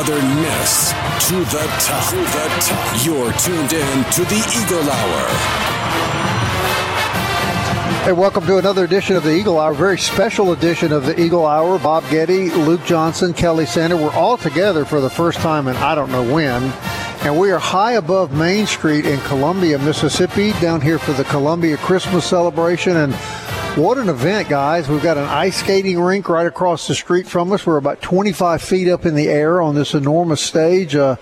To the top. To the top. You're tuned in to the Eagle Hour. Hey, welcome to another edition of the Eagle Hour, very special edition of the Eagle Hour. Bob Getty, Luke Johnson, Kelly Sander. We're all together for the first time in I don't know when. And we are high above Main Street in Columbia, Mississippi, down here for the Columbia Christmas celebration. And what an event, guys. We've got an ice skating rink right across the street from us. We're about 25 feet up in the air on this enormous stage. Uh,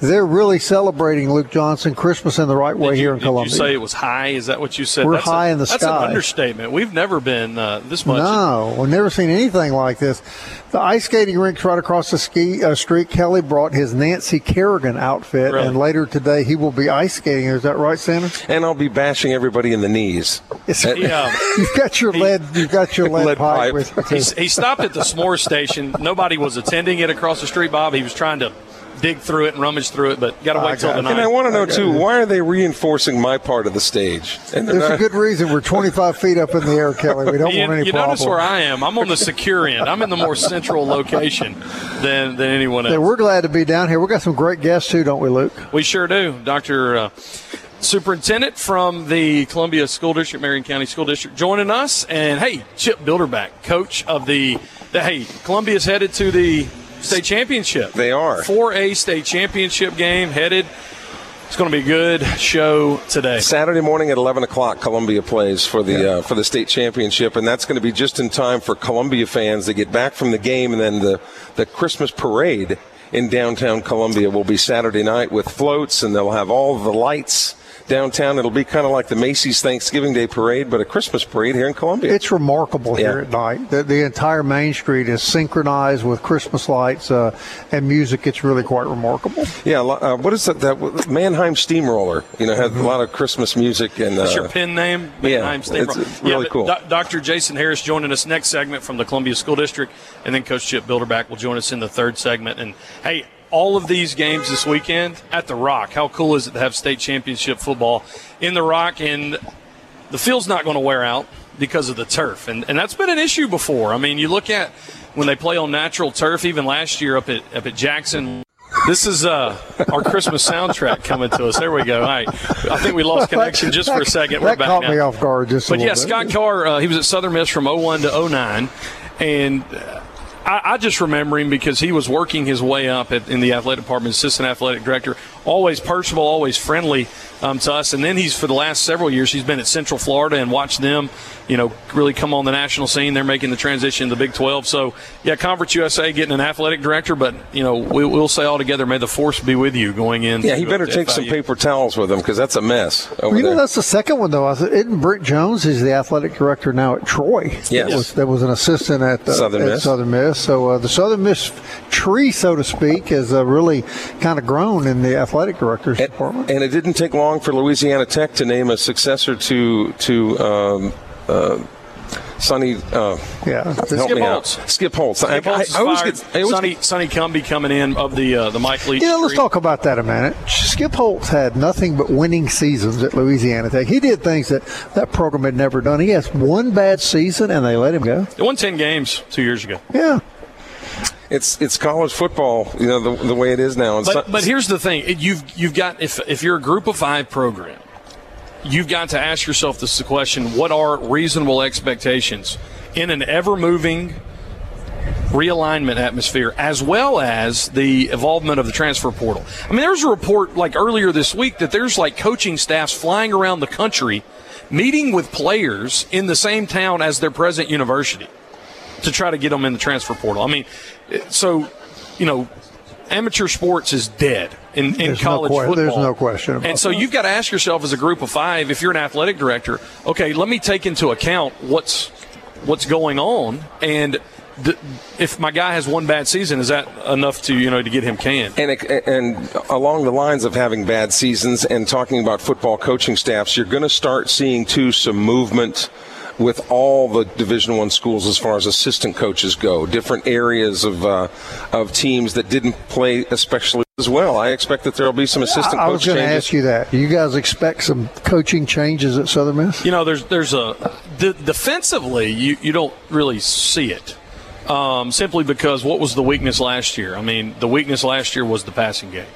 they're really celebrating Luke Johnson Christmas in the right way you- here in did Columbia. you say it was high? Is that what you said? We're That's a- high in the that's sky. an understatement. We've never been uh, this much. No, we've never seen anything like this. The ice skating rink's right across the ski uh, street. Kelly brought his Nancy Kerrigan outfit, Really? and later today he will be ice skating. Is that right, Santa? and I'll be bashing everybody in the knees. Yeah. You've got your lead. You've got your lead, Lead pipe, pipe. with he stopped at the s'more station. Nobody was attending it across the street, Bob. He was trying to dig through it and rummage through it, but got to I wait till got the it. night. And I want to know too, why are they reinforcing my part of the stage? And they're There's a good reason we're 25 feet up in the air, Kelly. We don't you, want any you problems. notice where I am. I'm on the secure end. I'm in the more central location than, than anyone else. Yeah, we're glad to be down here. We've got some great guests too, don't we, Luke? We sure do. Dr. Uh, Superintendent from the Columbia School District, Marion County School District, joining us. And hey, Chip Bilderback, coach of the, the hey, Columbia's headed to the state championship. They are. 4A state championship game headed. It's going to be a good show today. Saturday morning at 11 o'clock, Columbia plays for the uh, for the state championship, and that's going to be just in time for Columbia fans to get back from the game, and then the the Christmas parade in downtown Columbia will be Saturday night with floats, and they'll have all the lights downtown. It'll be kind of like the Macy's Thanksgiving Day parade, but a Christmas parade here in Columbia. It's remarkable here at night. The, the entire main street is synchronized with Christmas lights uh, and music. It's really quite remarkable. yeah, uh, what is that? That Mannheim Steamroller, you know, had a lot of Christmas music and. That's uh, your pen name? Mannheim State it's- it's really but cool. Doc- Dr. Jason Harris joining us next segment from the Columbia School District, and then Coach Chip Bilderback will join us in the third segment. And hey, all of these games this weekend at the Rock. How cool is it to have state championship football in the Rock? And the field's not going to wear out because of the turf, and and that's been an issue before. I mean, you look at when they play on natural turf, even last year up at up at Jackson. This is uh, our Christmas soundtrack coming to us. There we go. All right. I think we lost connection just for a second. We're that back caught now. me off guard just a But yeah, bit. Scott Carr, uh, he was at Southern Miss from 01 to 09. And uh, I, I just remember him because he was working his way up at, in the athletic department, assistant athletic director, always personable, always friendly um, to us. And then he's, for the last several years, he's been at Central Florida and watched them, you know, really come on the national scene. They're making the transition to the Big 12. So, yeah, Conference USA getting an athletic director, but, you know, we, we'll say all together, may the force be with you going in. Yeah, he better to take some paper towels with him because that's a mess. Over You know, there. that's the second one, though. I said, Isn't Brent Jones? He's the athletic director now at Troy. Yes. That was, that was an assistant at, uh, Southern at Miss. Southern Miss. So uh, the Southern Miss tree, so to speak, has uh, really kind of grown in the athletic director's And, department. and it didn't take long for Louisiana Tech to name a successor to to um, uh, Sonny. Uh, yeah. help Skip me Holtz. out. Skip Holtz. Skip Holtz is I, I always fired. get. I always Sonny, get- Sonny Cumby coming in of the uh, the Mike Leach. Yeah, let's talk about that a minute. Skip Holtz had nothing but winning seasons at Louisiana Tech. He did things that that program had never done. He has one bad season, and they let him go. They won 10 games two years ago. Yeah. It's it's college football. You know the, the way it is now. But, but here's the thing you've, you've got, if, if you're a group of five program, you've got to ask yourself this question what are reasonable expectations in an ever moving realignment atmosphere as well as the involvement of the transfer portal. I mean, there was a report like earlier this week that there's like coaching staffs flying around the country meeting with players in the same town as their present university to try to get them in the transfer portal. I mean, so, you know, amateur sports is dead in, in There's no college que- football. there's no question about And so that. you've got to ask yourself as a group of five, if you're an athletic director, okay, let me take into account what's what's going on and if my guy has one bad season, is that enough to you know to get him canned? And and along the lines of having bad seasons and talking about football coaching staffs, you're going to start seeing too some movement with all the Division One schools as far as assistant coaches go. Different areas of uh, of teams that didn't play especially as well. I expect that there will be some assistant. I was going to ask you that. You guys expect some coaching changes at Southern Miss? You know, there's there's a de- defensively you you don't really see it. Um, simply because what was the weakness last year? I mean, the weakness last year was the passing game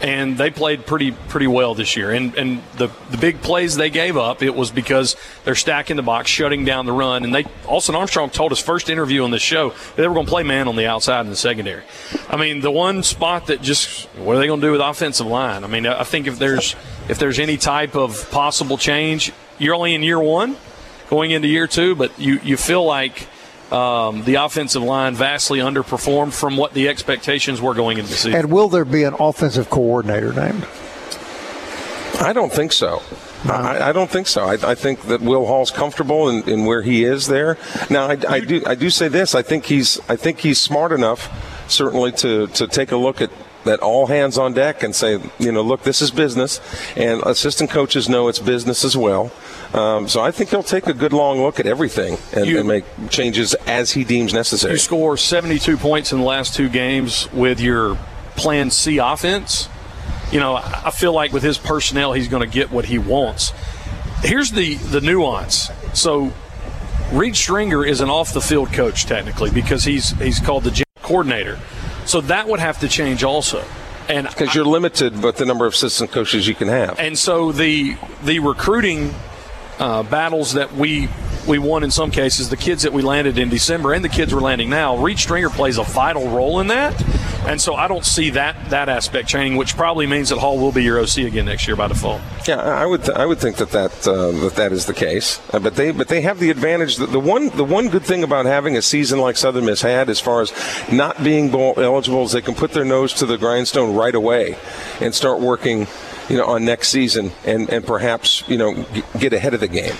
and they played pretty pretty well this year. And and the the big plays they gave up, it was because they're stacking the box, shutting down the run. And they Austin Armstrong told us first interview on this show they were going to play man on the outside in the secondary. I mean, the one spot that just what are they going to do with offensive line? I mean, I think if there's if there's any type of possible change, you're only in year one, going into year two, but you you feel like um, the offensive line vastly underperformed from what the expectations were going into the season. And will there be an offensive coordinator named? I don't think so. I, I, don't think so. I, I, think that Will Hall's comfortable in, in where he is there. Now, I, I, do I do say this. I think he's I think he's smart enough, certainly, to to take a look at that all hands on deck and say, you know, look, this is business, and assistant coaches know it's business as well. Um, so I think he'll take a good long look at everything and, you, and, make changes as he deems necessary. You score 72 points in the last two games with your Plan C offense. You know, I feel like with his personnel, he's going to get what he wants. Here's the the nuance. So, Reed Stringer is an off the field coach technically because he's he's called the coordinator. So that would have to change also and because you're limited with the number of assistant coaches you can have. And so the the recruiting uh, battles that we we won in some cases, the kids that we landed in December and the kids we're landing now, Reed Stringer plays a vital role in that. And so I don't see that that aspect changing, which probably means that Hall will be your OC again next year by default. Yeah, I would th- I would think that that uh, that, that is the case. Uh, but they but they have the advantage that the one the one good thing about having a season like Southern Miss had, as far as not being bowl eligible, is they can put their nose to the grindstone right away and start working you know, on next season and, and perhaps, you know, get ahead of the game.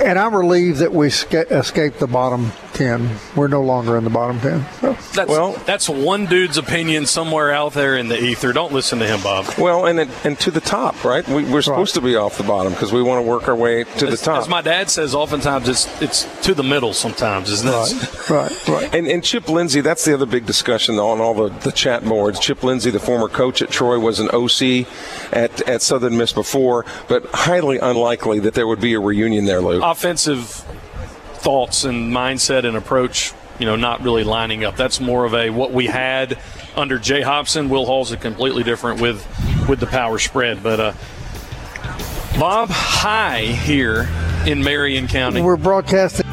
And I'm relieved that we escaped the bottom 10. We're no longer in the bottom 10. So. That's, well, that's one dude's opinion somewhere out there in the ether. Don't listen to him, Bob. Well, and and to the top, right? We, are supposed right. to be off the bottom because we want to work our way to as, the top. As my dad says, oftentimes it's it's to the middle sometimes, isn't it? Right, right, right. And, and Chip Lindsey, that's the other big discussion on all the, the chat boards. Chip Lindsey, the former coach at Troy, was an OC at, at Southern Miss before, but highly unlikely that there would be a reunion there, Luke. Offensive thoughts and mindset and approach, you know, not really lining up. That's more of a what we had under Jay Hopson. Will Hall's a completely different with with the power spread. But uh, Bob High here in Marion County. We're broadcasting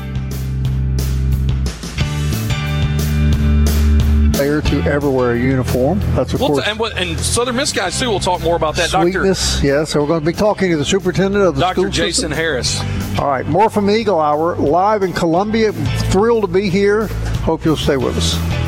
to ever wear a uniform. That's of well, course. And, and, Southern Miss guys too. We'll talk more about that. Sweetness, Dr. yes. So we're going to be talking to the superintendent of the Dr. school Jason system. Harris. All right, more from Eagle Hour live in Columbia. Thrilled to be here. Hope you'll stay with us.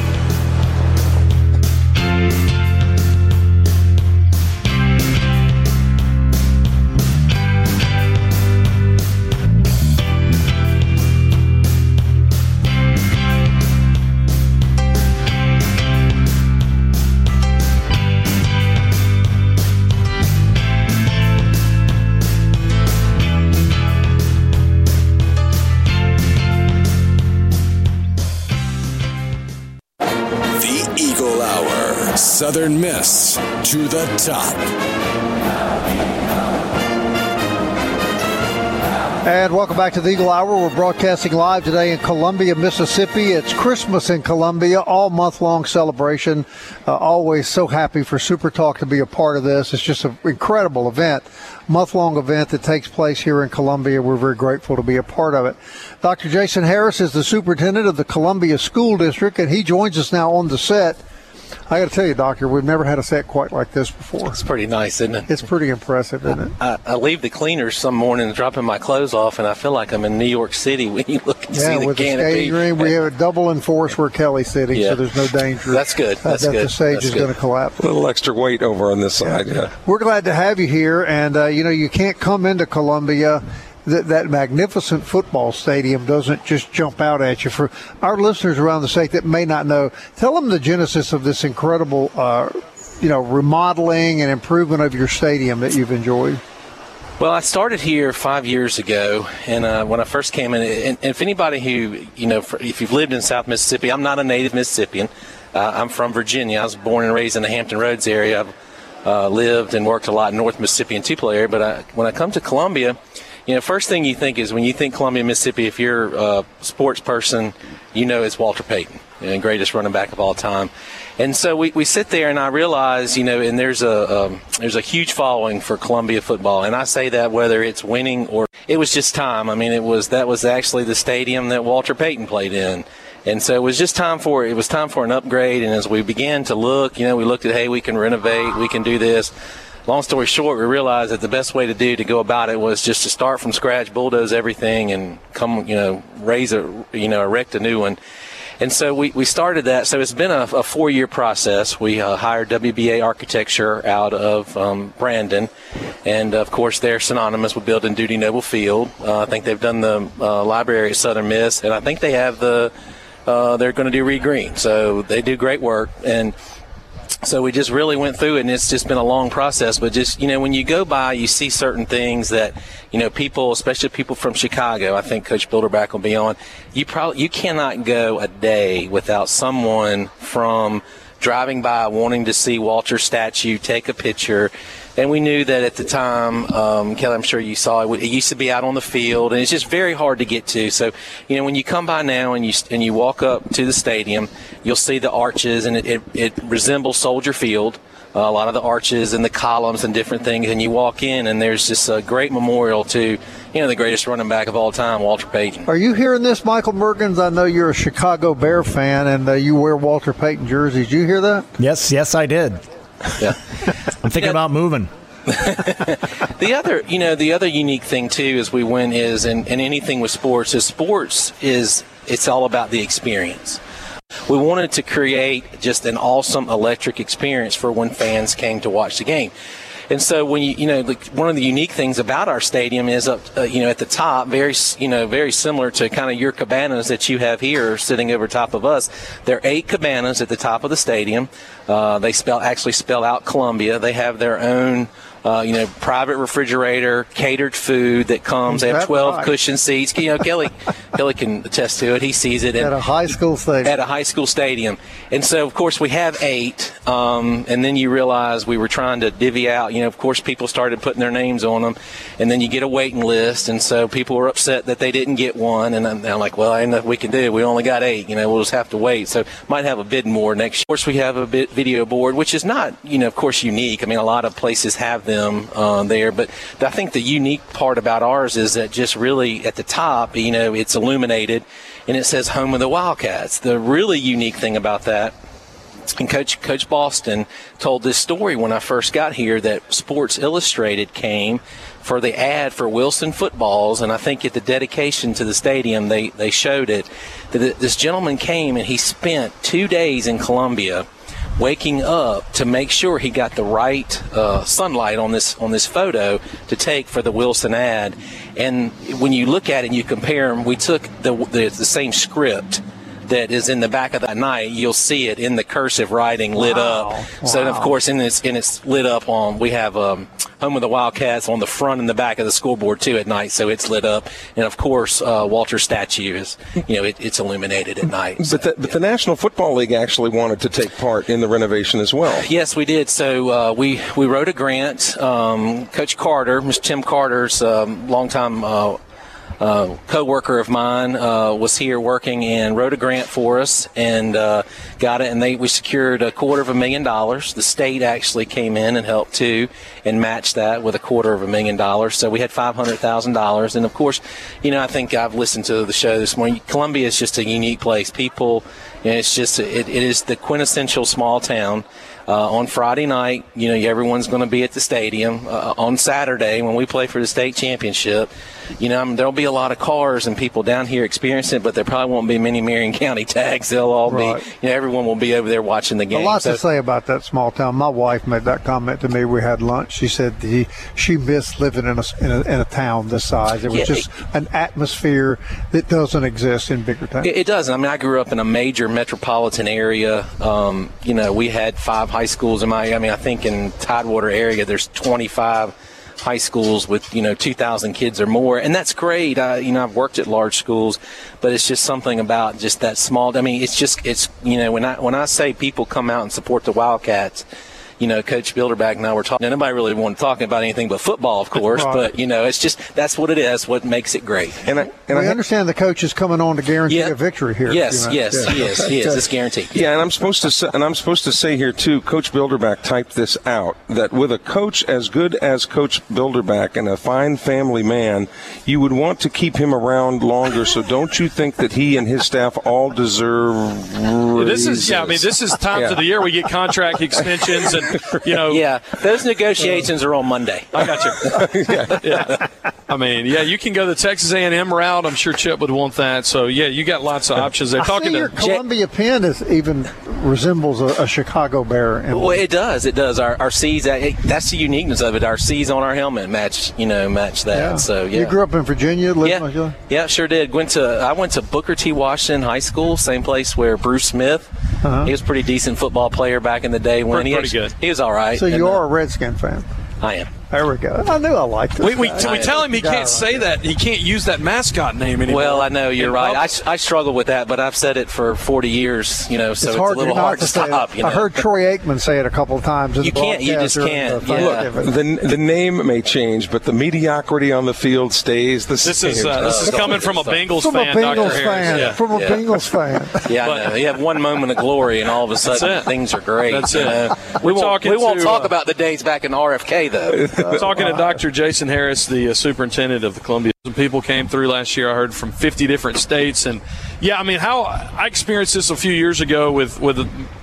Southern Miss to the top. And welcome back to the Eagle Hour. We're broadcasting live today in Columbia, Mississippi. It's Christmas in Columbia, all month long celebration. Uh, always so happy for Super Talk to be a part of this. It's just an incredible event, month long event that takes place here in Columbia. We're very grateful to be a part of it. Dr. Jason Harris is the superintendent of the Columbia School District, and he joins us now on the set I got to tell you, Doctor, we've never had a set quite like this before. It's pretty nice, isn't it? It's pretty impressive, isn't it? I, I leave the cleaners some morning dropping my clothes off, and I feel like I'm in New York City when you look and yeah, see the with canopy. the skating ring, we have a double enforced where Kelly City, yeah. so there's no danger. That's good. That's that good. the stage That's is going to collapse. A little extra weight over on this side. Yeah. We're glad to have you here, and uh, you know you can't come into Columbia that that magnificent football stadium doesn't just jump out at you. For our listeners around the state that may not know, tell them the genesis of this incredible, uh, you know, remodeling and improvement of your stadium that you've enjoyed. Well, I started here five years ago, and uh, when I first came in, and, if anybody who you know, if you've lived in South Mississippi, I'm not a native Mississippian. Uh, I'm from Virginia. I was born and raised in the Hampton Roads area. I've uh, lived and worked a lot in North Mississippi and Tupelo area. But I, when I come to Columbia, you know, first thing you think is when you think Columbia, Mississippi, if you're a sports person, you know it's Walter Payton, the greatest running back of all time. And so we, we sit there and I realize, you know, and there's a um, there's a huge following for Columbia football, and I say that whether it's winning or it was just time. I mean, it was that was actually the stadium that Walter Payton played in. And so it was just time for it was time for an upgrade. And as we began to look, you know, we looked at hey, we can renovate, we can do this. Long story short, we realized that the best way to do to go about it was just to start from scratch, bulldoze everything, and come, you know, raise a, you know, erect a new one. And so we, we started that. So it's been a, a four year process. We uh, hired WBA Architecture out of um, Brandon. And of course, they're synonymous with building Dudy Noble Field. Uh, I think they've done the uh, library at Southern Miss. And I think they have the uh, they're going to do Reed Green. So they do great work. And so we just really went through it and it's just been a long process but just you know when you go by you see certain things that you know people especially people from chicago i think coach bilderback will be on you probably you cannot go a day without someone from driving by wanting to see walter's statue take a picture and we knew that at the time, um, Kelly, I'm sure you saw it. It used to be out on the field, and it's just very hard to get to. So, you know, when you come by now and you and you walk up to the stadium, you'll see the arches, and it, it, it resembles Soldier Field. Uh, a lot of the arches and the columns and different things, and you walk in, and there's just a great memorial to, you know, the greatest running back of all time, Walter Payton. Are you hearing this, Michael Merkins? I know you're a Chicago Bear fan, and uh, you wear Walter Payton jerseys. Did you hear that? Yes, yes, I did. Yeah. I'm thinking about moving. the other, you know, the other unique thing too as we went is, and, and anything with sports is sports is it's all about the experience. We wanted to create just an awesome electric experience for when fans came to watch the game. And so when you you know like one of the unique things about our stadium is up uh, you know at the top very you know very similar to kind of your cabanas that you have here sitting over top of us. There are eight cabanas at the top of the stadium. Uh, they spell actually spell out Columbia. They have their own uh, you know, private refrigerator, catered food that comes. They have 12 right? cushion seats. You know, Kelly, Kelly can attest to it. He sees it at a high school stadium. At a high school stadium, and so of course we have eight. Um, and then you realize we were trying to divvy out. You know, of course people started putting their names on them, and then you get a waiting list, and so people were upset that they didn't get one. And I'm, I'm like, well, ain't nothing we can do. We only got eight. You know, we'll just have to wait. So might have a bid more next year. Of course, we have a bit video board, which is not, you know, of course, unique. I mean, a lot of places have them them uh, there. But I think the unique part about ours is that just really at the top, you know, it's illuminated and it says home of the Wildcats. The really unique thing about that and Coach Coach Boston told this story when I first got here that Sports Illustrated came for the ad for Wilson footballs, and I think at the dedication to the stadium they they showed it that this gentleman came and he spent two days in Columbia waking up to make sure he got the right uh, sunlight on this on this photo to take for the Wilson ad. And when you look at it and you compare them, we took the, the, the same script that is in the back of that night, you'll see it in the cursive writing lit wow. up. Wow. So of course, in it's and it's lit up on. We have um, home of the Wildcats on the front and the back of the scoreboard too at night, so it's lit up. And of course, uh, Walter's statue is you know it, it's illuminated at night. So, but, the, but yeah. the National Football League actually wanted to take part in the renovation as well. Yes, we did. So uh, we we wrote a grant. Um, Coach Carter, Mr. Tim Carter's um, longtime. Uh, uh, co-worker of mine uh, was here working and wrote a grant for us and uh, got it and they we secured a quarter of a million dollars. The state actually came in and helped too and matched that with a quarter of a million dollars. So we had $500000 and of course you know i think i've listened to the show this morning. Columbia is just a unique place. People you know, it's just it, it is the quintessential small town. Uh, on Friday night, you know, everyone's going to be at the stadium. Uh, on Saturday, when we play for the state championship, you know, I mean, there'll be a lot of cars and people down here experiencing it, but there probably won't be many Marion County tags. They'll all Right. be, you know, everyone will be over there watching the game. A lot So- to say about that small town. My wife made that comment to me. We had lunch. She said he, she missed living in a, in a in a town this size. It was Yeah, just an atmosphere that doesn't exist in bigger towns. It, it does. I mean, I grew up in a major metropolitan area. Um, you know, we had five high schools in my. I mean, I think in Tidewater area, there's 25 high schools with you know 2,000 kids or more, and that's great. I, you know, I've worked at large schools, but it's just something about just that small. I mean, it's just it's you know when I when I say people come out and support the Wildcats. You know, Coach Bilderback and I were talking. Nobody really wanted talking about anything but football, of course. Right. But you know, it's just that's what it is. That's what makes it great. And I, and I, understand the coach is coming on to guarantee Yeah. a victory here. Yes, You know, yes, yeah. yes, yes. It's guaranteed. Yeah, and I'm supposed to say, and I'm supposed to say here too. Coach Bilderback typed this out that with a coach as good as Coach Bilderback and a fine family man, you would want to keep him around longer. So don't you think that he and his staff all deserve? This is yeah. I mean, this is times Yeah. of the year we get contract extensions, and you know, Yeah, those negotiations are on Monday. I got you. yeah. I mean, yeah, you can go the Texas A&M route. I'm sure Chip would want that. So yeah, you got lots of options. They're I talking see your to. Columbia pin is even resembles a, a Chicago Bear. And Well, it does. It does. Our, our C's. that—that's the uniqueness of it. Our C's on our helmet match. You know, match that. So yeah. You grew up in Virginia, lived in yeah, Virginia? yeah, sure did. Went to I went to Booker T. Washington High School, same place where Bruce Smith. Uh-huh. He was a pretty decent football player back in the day. When Pretty- he pretty actually- good. He was all right. So you uh, are a Redskin fan. I am. There we go. I knew I liked this. We, we, guy. we tell him he can't say that. He can't use that mascot name anymore. Well, I know you're right. I, public. s- I struggle with that, but I've said it for 40 years. You know, so it's it's, a little hard to to stop. You know? I heard Troy Aikman say it a couple of times. You can't- you just can't. the Yeah. Thanksgiving. The, the name may change, but the mediocrity on the field stays the this same. is uh, this is coming from a stuff. Bengals From a fan, Bengals Dr. fan. Yeah. From a Yeah. Bengals fan. Yeah, I know. You have one moment of glory, and all of a sudden things are great. That's it. We're won't, we won't talk uh, about the days back in RFK, though. Talking to Dr. Jason Harris, the uh, superintendent of the Columbia. Some people came through last year. I heard from 50 different states, and yeah, I mean, how I experienced this a few years ago with with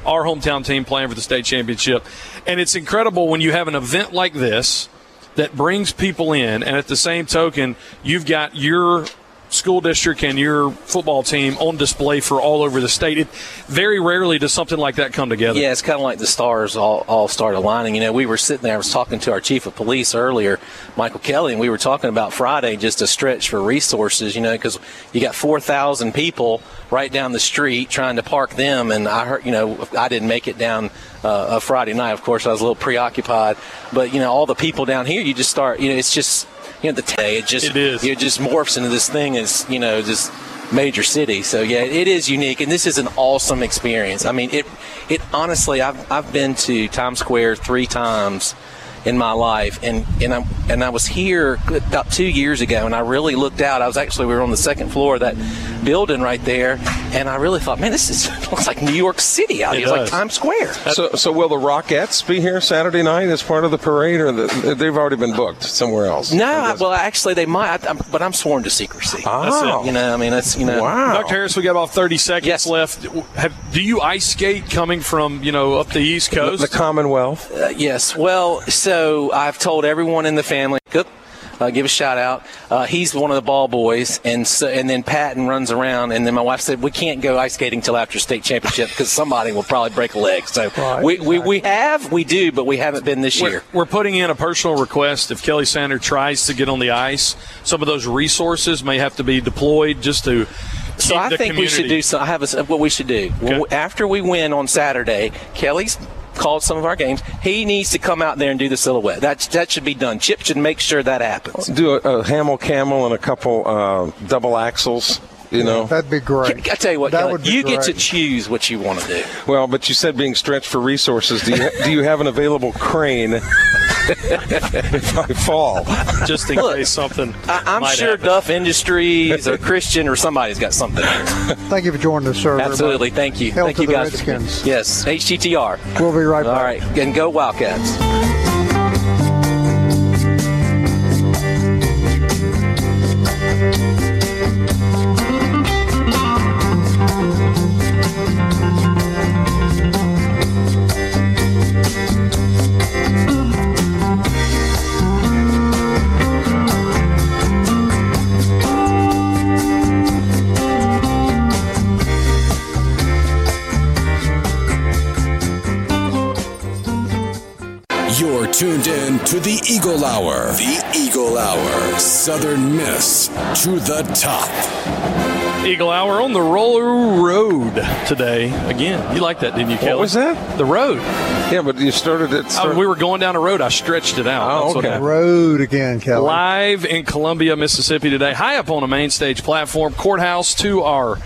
our hometown team playing for the state championship, and it's incredible when you have an event like this that brings people in, and at the same token, you've got your school district and your football team on display for all over the state. It, very rarely does something like that come together. Yeah, it's kind of like the stars all, all start aligning. You know, we were sitting there, I was talking to our chief of police earlier, Michael Kelly, and we were talking about Friday just a stretch for resources, you know, because you got 4,000 people right down the street trying to park them. And I heard, you know, I didn't make it down uh, a Friday night. Of course, I was a little preoccupied. But, you know, all the people down here, you just start, you know, it's just, you know, the day, it just, It is. it just morphs into this thing as, you know, just major city. So yeah, it is unique, and this is an awesome experience. I mean, it it honestly, I've I've been to Times Square three times in my life, and and I and I was here about two years ago, and I really looked out. I was actually we were on the second floor of that building right there, and I really thought, man, this is looks like New York City out It here. It's like. Times Square. So, so will the Rockettes be here Saturday night as part of the parade, or the, they've already been booked somewhere else? No, I, well, actually, they might, I, I'm, but I'm sworn to secrecy. Oh. You know, I mean, that's you know, Wow. Dr. Harris, we got about 30 seconds Yes. left. Have, do you ice skate coming from, you know, up the East The, Coast? the Commonwealth. Uh, yes. Well, so I've told everyone in the family. Good. Uh, give a shout out. Uh, he's one of the ball boys, and so and then Patton runs around, and then my wife said we can't go ice skating till after state championship because somebody will probably break a leg. So Right, we, we we have we do, but we haven't been this we're, year. we're putting in a personal request. If Kelly Sander tries to get on the ice, some of those resources may have to be deployed just to. So keep I the think we should do. So I have a, what we should do Okay. we- after we win on Saturday. Kelly's called some of our games. He needs to come out there and do the silhouette. That that should be done. Chip should make sure that happens. Do a, a Camel and a couple uh, double axels. You know. That'd be great. I tell you what, That Kelly, would be you get to choose what you want to do. Well, but you said being stretched for resources. Do you do you have an available crane if I fall? just in Look, case something. I, I'm might sure happen. Duff Industries or Christian or somebody's got something. Thank you for joining us, sir. Absolutely. Thank you. Hail Thank to you the guys. for- Redskins. Yes. HTTR. We'll be right back. All right. And go Wildcats. To the Eagle Hour. The Eagle Hour. Southern Miss to the top. Eagle Hour on the Roller Road today. Again, you like that, didn't you, Kelly? What was that? The road. Yeah, but you started it. Oh, we were going down a road. I stretched it out. Oh, That's okay. Road again, Kelly. Live in Columbia, Mississippi today, high up on a main stage platform, courthouse to our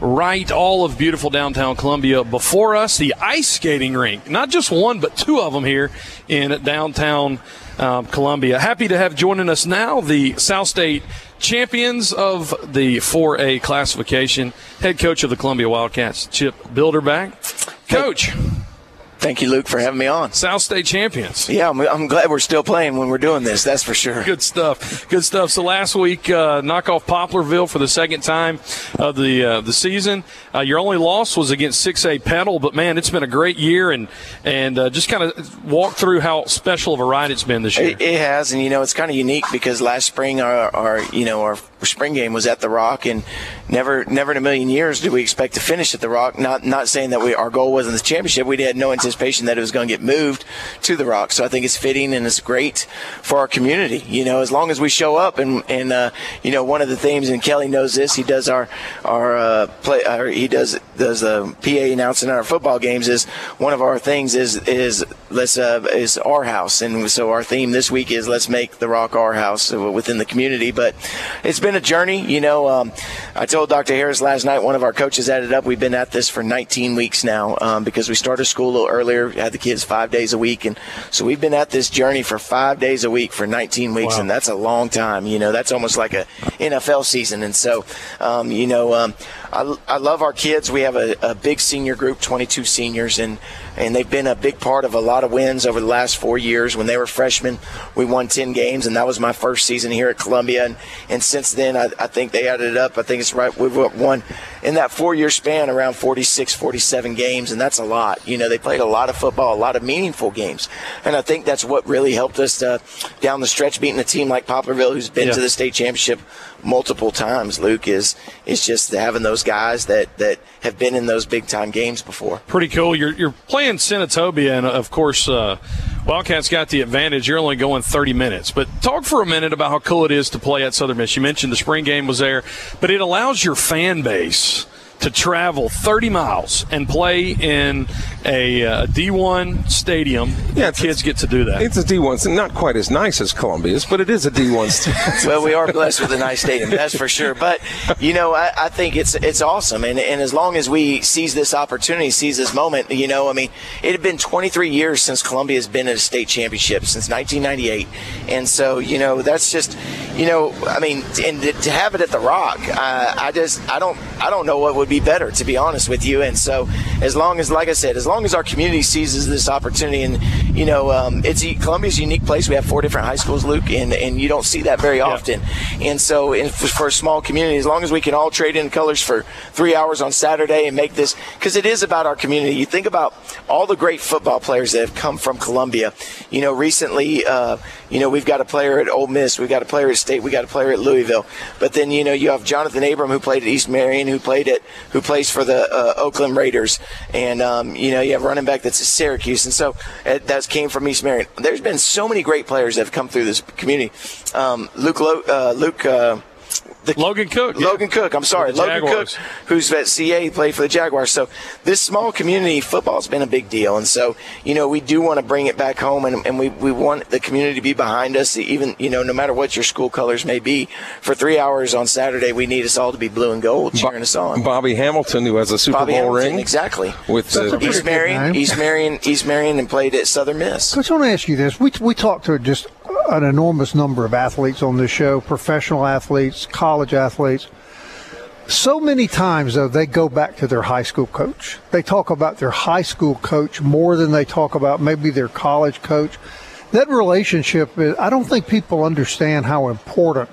right, all of beautiful downtown Columbia. Before us, the ice skating rink. Not just one, but two of them here in downtown um, Columbia. Happy to have joining us now the South State champions of the 4A classification, head coach of the Columbia Wildcats, Chip Bilderback. Coach, Thank you, Luke, for having me on. South State champions. Yeah, I'm, I'm glad we're still playing when we're doing this. That's for sure. Good stuff. Good stuff. So last week, uh, knock off Poplarville for the second time of the uh, the season. Uh, your only loss was against 6A Petal, but man, it's been a great year, and and uh, just kind of walk through how special of a ride it's been this year. It, it has, and you know, it's kind of unique because last spring our, our you know our spring game was at the Rock, and never never in a million years did we expect to finish at the Rock. Not not saying that we our goal wasn't the championship. We had no anticipation that it was going to get moved to the Rock. So I think it's fitting and it's great for our community. You know, as long as we show up and and uh, you know one of the themes, and Kelly knows this. He does our our uh, play. Our, he does does the PA announcing our football games. Is one of our things is is let's uh, is our house, and so our theme this week is let's make the Rock our house within the community. But it's been a journey. You know, um, I told Dr. Harris last night. One of our coaches added up. We've been at this for 19 weeks now um, because we started school a little earlier. Had the kids five days a week, and so we've been at this journey for five days a week for 19 weeks, Wow. and that's a long time. You know, that's almost like a NFL season. And so, um, you know, um, I, I love our kids. We have a, a big senior group, 22 seniors, and and they've been a big part of a lot of wins over the last four years. When they were freshmen, we won 10 games, and that was my first season here at Columbia. And, and since then, I, I think they added it up. I think it's right. We've won in that four year span around 46, 47 games, and that's a lot. You know, they played a lot of football, a lot of meaningful games. And I think that's what really helped us uh, down the stretch, beating a team like Poplarville, who's been Yeah. to the state championship multiple times. Luke is is just having those guys that that have been in those big time games before. Pretty cool. You're you're playing Senatobia, and of course, uh, Wildcats got the advantage. You're only going 30 minutes, but talk for a minute about how cool it is to play at Southern Miss. You mentioned the spring game was there, but it allows your fan base to travel 30 miles and play in a uh, D1 stadium. Yeah, kids get to do that. It's a D1. It's not quite as nice as Columbia's, but it is a D1. st- well, we are blessed with a nice stadium, that's for sure. But you know, I, I think it's it's awesome, and and as long as we seize this opportunity, seize this moment, you know, I mean, it had been 23 years since Columbia has been at a state championship since 1998, and so you know that's just, you know, I mean, and to to have it at the Rock, uh, I just I don't I don't know what would be better to be honest with you, and so as long as like I said, as long as our community seizes this opportunity, and you know, um, it's Columbia's a unique place. We have four different high schools, Luke, and and you don't see that very often. And so, in, for, for a small community, as long as we can all trade in colors for three hours on Saturday and make this, because it is about our community. You think about all the great football players that have come from Columbia. You know, recently, uh, you know, we've got a player at Ole Miss, we've got a player at State, we got a player at Louisville. But then, you know, you have Jonathan Abram who played at East Marion, who played at, who plays for the uh, Oakland Raiders, and um, you know, you have running back that's at Syracuse, and so uh, that came from East Marion. There's been so many great players that have come through this community. Um, Luke, Lo- uh, Luke. Uh, the, Logan Cook. yeah. Logan Cook. I'm sorry, For the Logan Cook, who's at CA, he played for the Jaguars. So this small community football's been a big deal, and so you know we do want to bring it back home, and, and we, we want the community to be behind us, even you know no matter what your school colors may be. For three hours on Saturday, we need us all to be blue and gold, cheering us on. Bobby Hamilton, who has a Super Bobby Bowl Hamilton, ring. exactly. With the, East Marion. East Marion, East Marion, and played at Southern Miss. Coach, I want to ask you this. We, we talked to just an enormous number of athletes on this show professional athletes, college athletes. So many times, though, they go back to their high school coach. They talk about their high school coach more than they talk about maybe their college coach. That relationship, I don't think people understand how important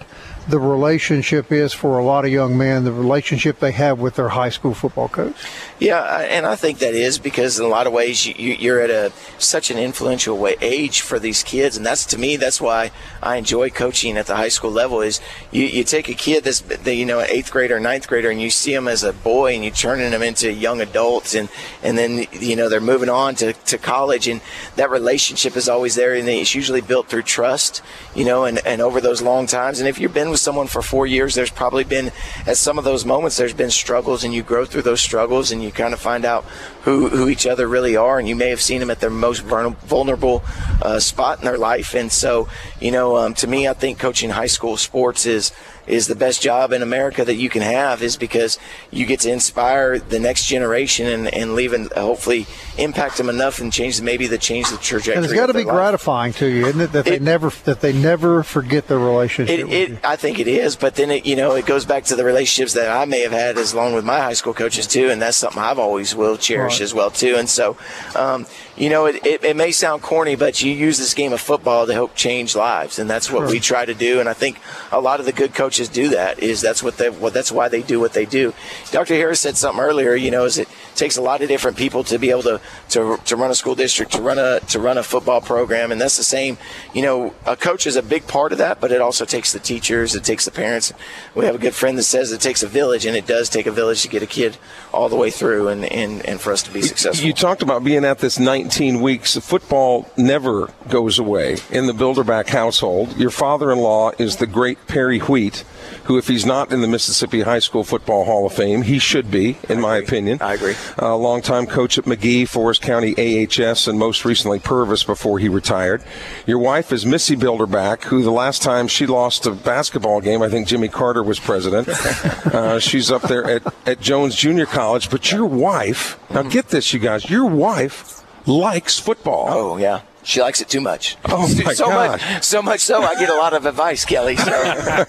the relationship is for a lot of young men, the relationship they have with their high school football coach? Yeah, and I think that is because in a lot of ways you, are at a such an influential way, age for these kids, and that's to me that's why I enjoy coaching at the high school level. Is you, you take a kid that's you know an eighth grader, ninth grader, and you see them as a boy, and you're turning them into young adults, and and then you know they're moving on to, to college, and that relationship is always there, and it's usually built through trust, you know, and, and over those long times. And if you've been with someone for four years, there's probably been, at some of those moments, there's been struggles, and you grow through those struggles, and you kind of find out who, who each other really are. And you may have seen them at their most vulnerable uh, spot in their life. And so, you know, um, to me, I think coaching high school sports is is the best job in America that you can have is because you get to inspire the next generation and, and leave and hopefully impact them enough and change maybe the change the trajectory. And it's got to be life. gratifying to you, isn't it? That they never that they never forget the relationship. It, it I think it is, but then it you know it goes back to the relationships that I may have had as long with my high school coaches too, and that's something I've always will cherish right. As well too. And so, um, you know, it, it, it, may sound corny, but you use this game of football to help change lives, and that's what sure. we try to do. And I think a lot of the good coaches do that. Is that's what they well, that's why they do what they do. Dr. Harris said something earlier. You know, is it takes a lot of different people to be able to, to to run a school district, to run a to run a football program, and that's the same. You know, a coach is a big part of that, but it also takes the teachers, it takes the parents. We have a good friend that says it takes a village, and it does take a village to get a kid all the way through, and and, and for us to be successful. You talked about being at this 19 weeks. The football never goes away in the Bilderback household. Your father-in-law is the great Perry Wheat who, if he's not in the Mississippi High School Football Hall of Fame, he should be, in my opinion. I agree. A uh, longtime coach at Magee, Forrest County AHS, and most recently Purvis before he retired. Your wife is Missy Bilderback, who the last time she lost a basketball game, I think Jimmy Carter was president. uh, she's up there at, at Jones Junior College. But your wife, now get this, you guys, your wife likes football. Oh, yeah. She likes it too much. Oh my so God. much, so much so I get a lot of advice, Kelly. So,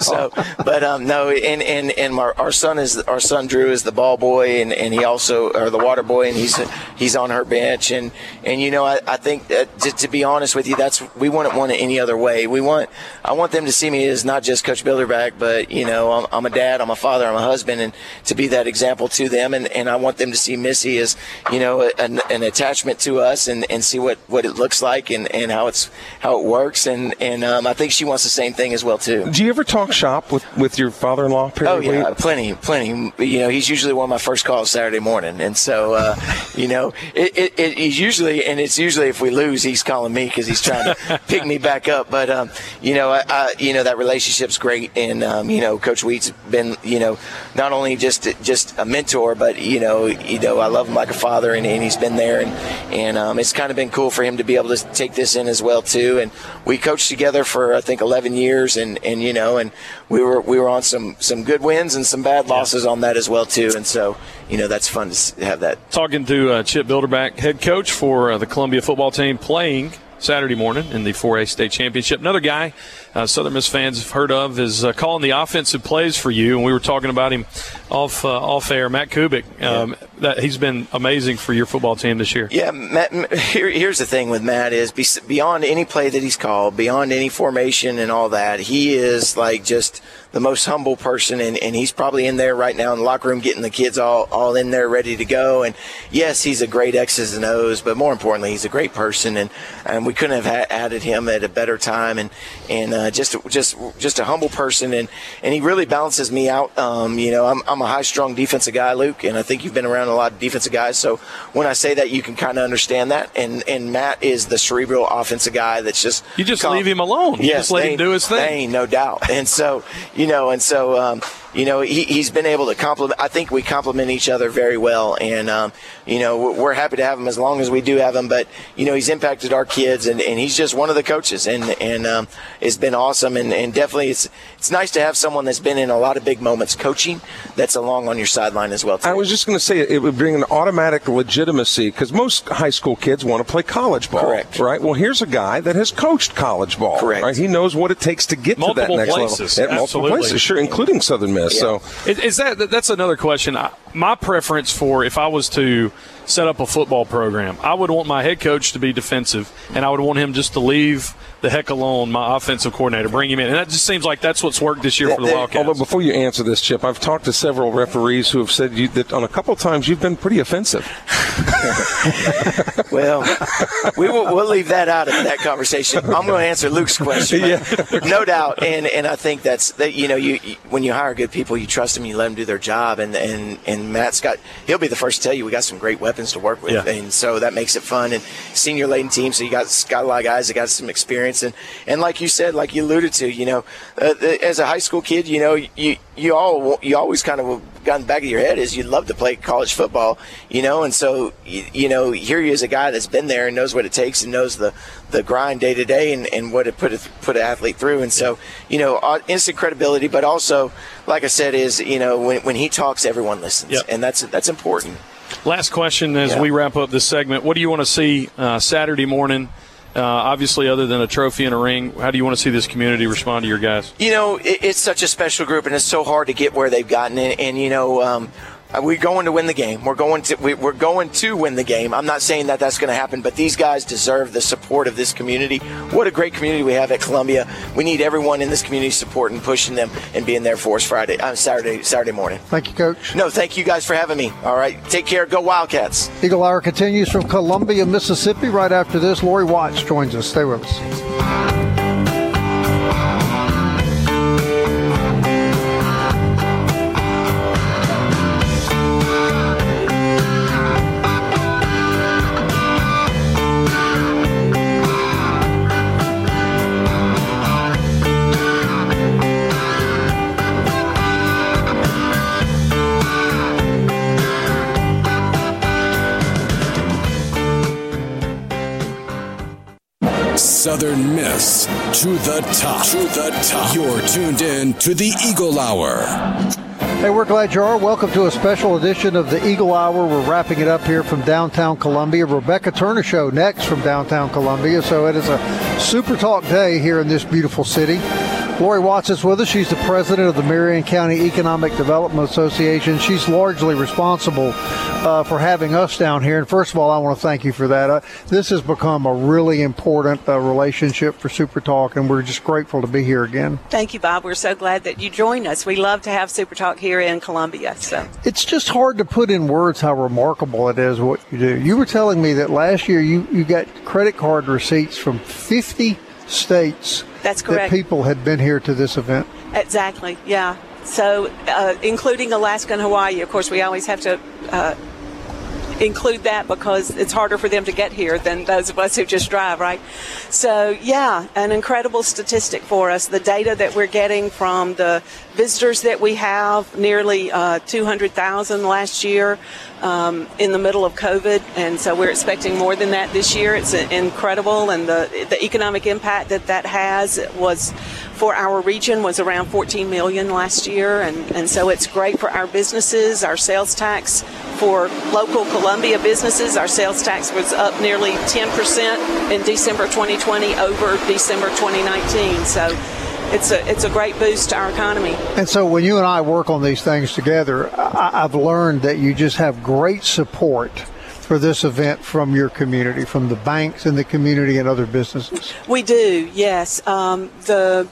so but um, no, and and and our, our son is our son Drew is the ball boy, and, and he also or the water boy, and he's he's on her bench, and and you know I, I think that, to, to be honest with you, that's we wouldn't want it any other way. We want I want them to see me as not just Coach Bilderback, but you know I'm, I'm a dad, I'm a father, I'm a husband, and to be that example to them, and, and I want them to see Missy as you know an, an attachment to us, and, and see what what it looks like and, and how it's how it works. And and um, I think she wants the same thing as well too. Do you ever talk shop with, with your father-in-law? Oh yeah, plenty, plenty. You know, he's usually one of my first calls Saturday morning, and so uh, you know, it, it, it, he's usually and it's usually if we lose, he's calling me because he's trying to pick me back up. But um, you know, I, I, you know that relationship's great, and um, you know, Coach Wheat's been you know not only just just a mentor, but you know, you know, I love him like a father, and, and he's been there, and and um, it's kind of been cool for him to be able to take this in as well too. And we coached together for I think 11 years, and and you know, and we were we were on some some good wins and some bad losses on that as well too. And so you know that's fun to have that. Talking to uh, Chip Bilderback, head coach for uh, the Columbia football team, playing Saturday morning in the 4A state championship. Another guy uh, Southern Miss fans have heard of is uh, calling the offensive plays for you, and we were talking about him off uh, off air. Matt Kubik, um, yeah. that he's been amazing for your football team this year. Yeah, Matt, here, here's the thing with Matt is beyond any play that he's called, beyond any formation and all that, he is like just the most humble person, and, and he's probably in there right now in the locker room getting the kids all, all in there ready to go. And yes, he's a great X's and O's, but more importantly, he's a great person, and, and we couldn't have ha- added him at a better time. And and uh, just just just a humble person, and and he really balances me out. Um, you know, I'm, I'm a high strung defensive guy, Luke, and I think you've been around a lot of defensive guys. So when I say that, you can kind of understand that. And and Matt is the cerebral offensive guy that's just you just calm. leave him alone. You yes, just let him do his thing. no doubt. And so you know, and so um, you know, he, he's been able to complement. I think we complement each other very well, and um, you know, we're happy to have him as long as we do have him. But you know, he's impacted our kids, and, and he's just one of the coaches, and and um, it's been awesome, and, and definitely it's it's nice to have someone that's been in a lot of big moments coaching that's along on your sideline as well. Too. I was just going to say it would bring an automatic legitimacy because most high school kids want to play college ball, correct? Right. Well, here's a guy that has coached college ball, correct? Right. He knows what it takes to get multiple to that next places. level at multiple places, sure, including Southern Miss. So Is, is that that- that's another question? I, my preference for if I was to set up a football program, I would want my head coach to be defensive, and I would want him just to leave the heck alone. My offensive coordinator, bring him in, and that just seems like that's what's worked this year for the Wildcats. Although before you answer this, Chip, I've talked to several referees who have said you, that on a couple of times you've been pretty offensive. Well, we will we'll leave that out of that conversation. I'm going to answer Luke's question, but no doubt. And and I think that's that. You know, you, you when you hire good people, you trust them, you let them do their job, and and and Matt's got he'll be the first to tell you we got some great weapons to work with, Yeah. and so that makes it fun. And senior laden team, so you got got a lot of guys that got some experience, and and like you said, like you alluded to, you know, uh, the- as a high school kid, you know, you you all you always kind of got in the back of your head is you'd love to play college football, you know, and so you, you know here he is a guy that's been there and knows what it takes and knows the the grind day to day and and what it put a, put an athlete through, and so you know uh, instant credibility, but also like I said is you know when when he talks, everyone listens, Yep. and that's that's important. Last question as Yeah. we wrap up this segment. What do you want to see uh, Saturday morning? Uh, obviously, other than a trophy and a ring, how do you want to see this community respond to your guys? You know, it, it's such a special group, and it's so hard to get where they've gotten. And, and you know, um, we're going to win the game. We're going to we, we're going to win the game. I'm not saying that that's going to happen, but these guys deserve the support of this community. What a great community we have at Columbia. We need everyone in this community supporting, and pushing them, and being there for us Friday, uh, Saturday, Saturday morning. Thank you, Coach. No, thank you guys for having me. All right, take care. Go Wildcats. Eagle Hour continues from Columbia, Mississippi. Right after this, Lori Watts joins us. Stay with us. Southern Miss to the top. To the top. You're tuned in to the Eagle Hour. Hey, we're glad you are. Welcome to a special edition of the Eagle Hour. We're wrapping it up here from downtown Columbia. Rebecca Turner Show next from downtown Columbia. So it is a super talk day here in this beautiful city. Lori Watts is with us. She's the president of the Marion County Economic Development Association. She's largely responsible uh, for having us down here. And first of all, I want to thank you for that. Uh, this has become a really important uh, relationship for Super Talk, and we're just grateful to be here again. Thank you, Bob. We're so glad that you joined us. We love to have Super Talk here in Columbia. So It's just hard to put in words how remarkable it is what you do. You were telling me that last year you, you got credit card receipts from 50 states That's that correct. people had been here to this event. exactly, yeah. So uh, including Alaska and Hawaii, of course, we always have to. Uh, include that because it's harder for them to get here than those of us who just drive, right? So, yeah, an incredible statistic for us. The data that we're getting from the visitors that we have, nearly uh, 200,000 last year um, in the middle of COVID, and so we're expecting more than that this year. It's uh, incredible, and the the economic impact that that has was for our region was around 14 million last year, and, and so it's great for our businesses, our sales tax for local Columbia businesses. Our sales tax was up nearly 10% in December 2020 over December 2019. So it's a it's a great boost to our economy. And so when you and I work on these things together, I, I've learned that you just have great support for this event from your community, from the banks in the community and other businesses. We do, yes. Um, the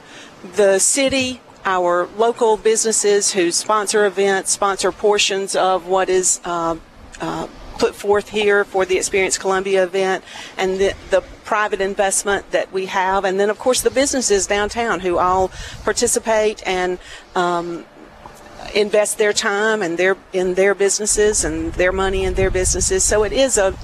the city, our local businesses who sponsor events, sponsor portions of what is uh, uh, put forth here for the Experience Columbia event, and the, the private investment that we have, and then of course the businesses downtown who all participate and. Um, invest their time and their in their businesses and their money in their businesses. So it is a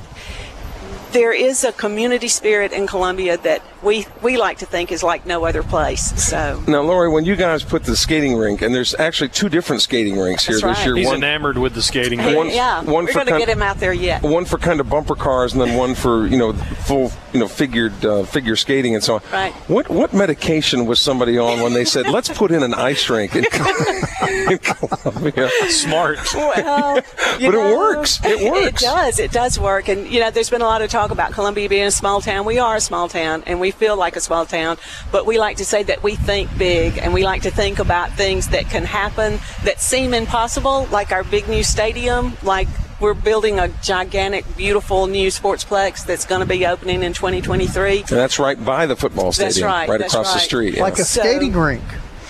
there is a community spirit in Columbia that we we like to think is like no other place. So Now, Lori, when you guys put the skating rink, and there's actually two different skating rinks here That's this right. year. He's one, enamored with the skating. Hey, One- yeah, one we're for going to kind- get him out there yet. one for kind of bumper cars, and then one for you know full you know figured uh, figure skating and so on. Right. What what medication was somebody on when they said let's put in an ice rink in, in Columbia? Smart. Well, you But it works. It works. It does. It does work. And you know, there's been a lot of talk talk about Columbia being a small town. We are a small town, and we feel like a small town. But we like to say that we think big, and we like to think about things that can happen that seem impossible, like our big new stadium, like we're building a gigantic, beautiful new sportsplex that's going to be opening in 2023. And that's right by the football stadium, That's right, right that's across the street. Like a So- skating rink.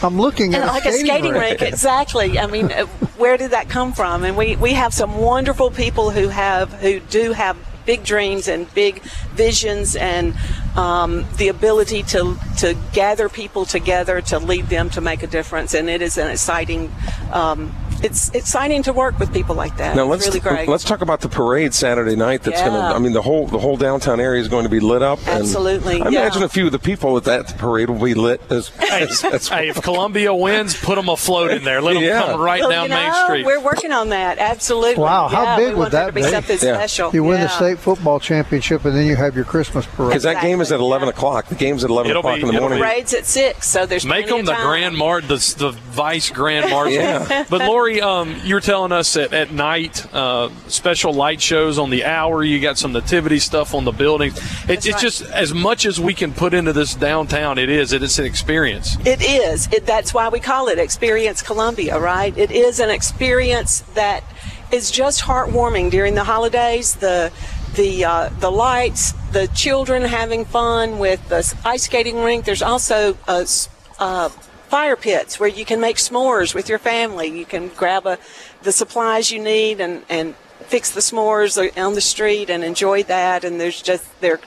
I'm looking at And a like a skating rink, exactly. I mean, uh, where did that come from? And we, we have some wonderful people who have who do have big dreams and big visions and um, the ability to to gather people together to lead them to make a difference. And it is an exciting. Um, it's exciting to work with people like that. Now let's really great. let's talk about the parade Saturday night. That's going to I mean, the whole the whole downtown area is going to be lit up. and Absolutely, I yeah. imagine a few of the people at that parade will be lit as. as, as Hey, if Columbia wins, put them afloat in there. Let them Yeah. come right Well, down you know, Main Street. We're working on that. Absolutely. Wow, how Yeah, big would that be be? something Yeah. special. You win the state football championship, and then you have your Christmas parade. Because that game is at 11 yeah. o'clock. The game's at 11 It'll o'clock be- in the morning. be- Parade's at six, so there's Make plenty them the grand mar, the, the vice grand marshal. Yeah. But Lori, um, you were telling us that at night, uh, special light shows on the hour. You got some nativity stuff on the building. It, it's right. just as much as we can put into this downtown. It is. It is an experience. It is. It, that's why we call it Experience Columbia, right? It is an experience that is just heartwarming during the holidays. The the uh, the lights, the children having fun with the ice skating rink. There's also a uh, fire pits where you can make s'mores with your family. You can grab a, the supplies you need and and fix the s'mores uh, on the street and enjoy that. And there's just there.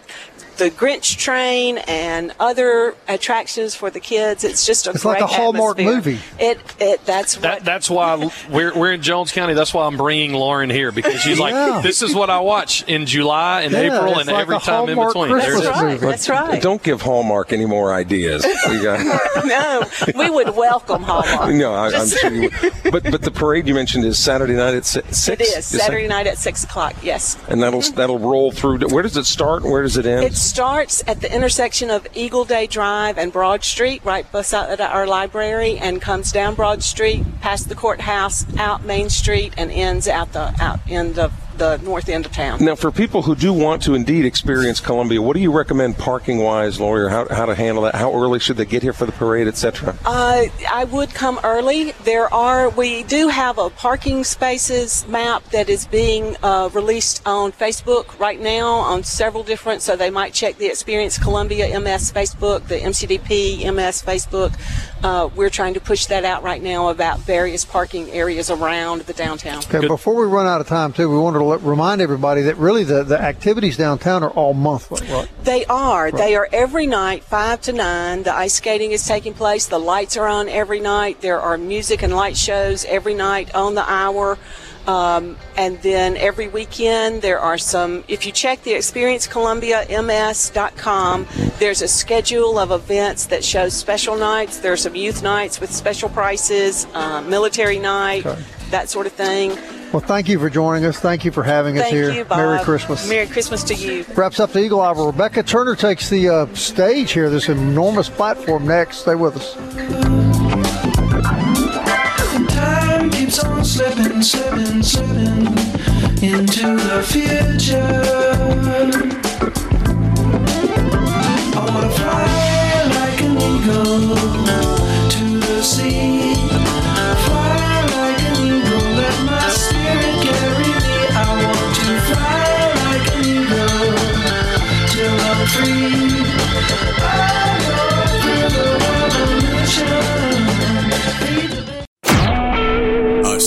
The Grinch train and other attractions for the kids. It's just a It's like a Hallmark atmosphere. movie. It, it that's That, that's why we're, we're in Jones County. That's why I'm bringing Lauren here because she's Yeah. like, this is what I watch in July and Yeah, April and like every a time in between. Christmas That's right. movie. That's right. Don't give Hallmark any more ideas. We got- no, we would welcome Hallmark. no, I, I'm sure you would. But, but the parade you mentioned is Saturday night at 6? It is that- Saturday night at six o'clock. Yes. And that'll, that'll roll through. Where does it start and where does it end? It starts at the intersection of Eagle Day Drive and Broad Street, right beside our library, and comes down Broad Street, past the courthouse, out Main Street, and ends out the out in the the north end of town. Now, for people who do want to indeed experience Columbia, what do you recommend parking wise, Lori? How, how to handle that? How early should they get here for the parade, etc.? Uh, I would come early. There are, we do have a parking spaces map that is being uh, released on Facebook right now on several different, so they might check the Experience Columbia MS Facebook, the MCDP MS Facebook. Uh, we're trying to push that out right now about various parking areas around the downtown. Okay, before we run out of time, too, we wanted to let, remind everybody that really the, the activities downtown are all monthly, right? They are. They are every night, 5 to 9. The ice skating is taking place. The lights are on every night. There are music and light shows every night on the hour. Um, and then every weekend, there are some. If you check the ExperienceColumbiaMS.com, there's a schedule of events that shows special nights. There are some youth nights with special prices, uh, military night, Okay. that sort of thing. Well, thank you for joining us. Thank you for having us Thank here. you, Bob. Merry Christmas. Merry Christmas to you. Wraps up the Eagle Hour. Rebecca Turner takes the uh, stage here, this enormous platform next. Stay with us. Slipping, slipping, slipping into the future. I wanna fly like an eagle to the sea.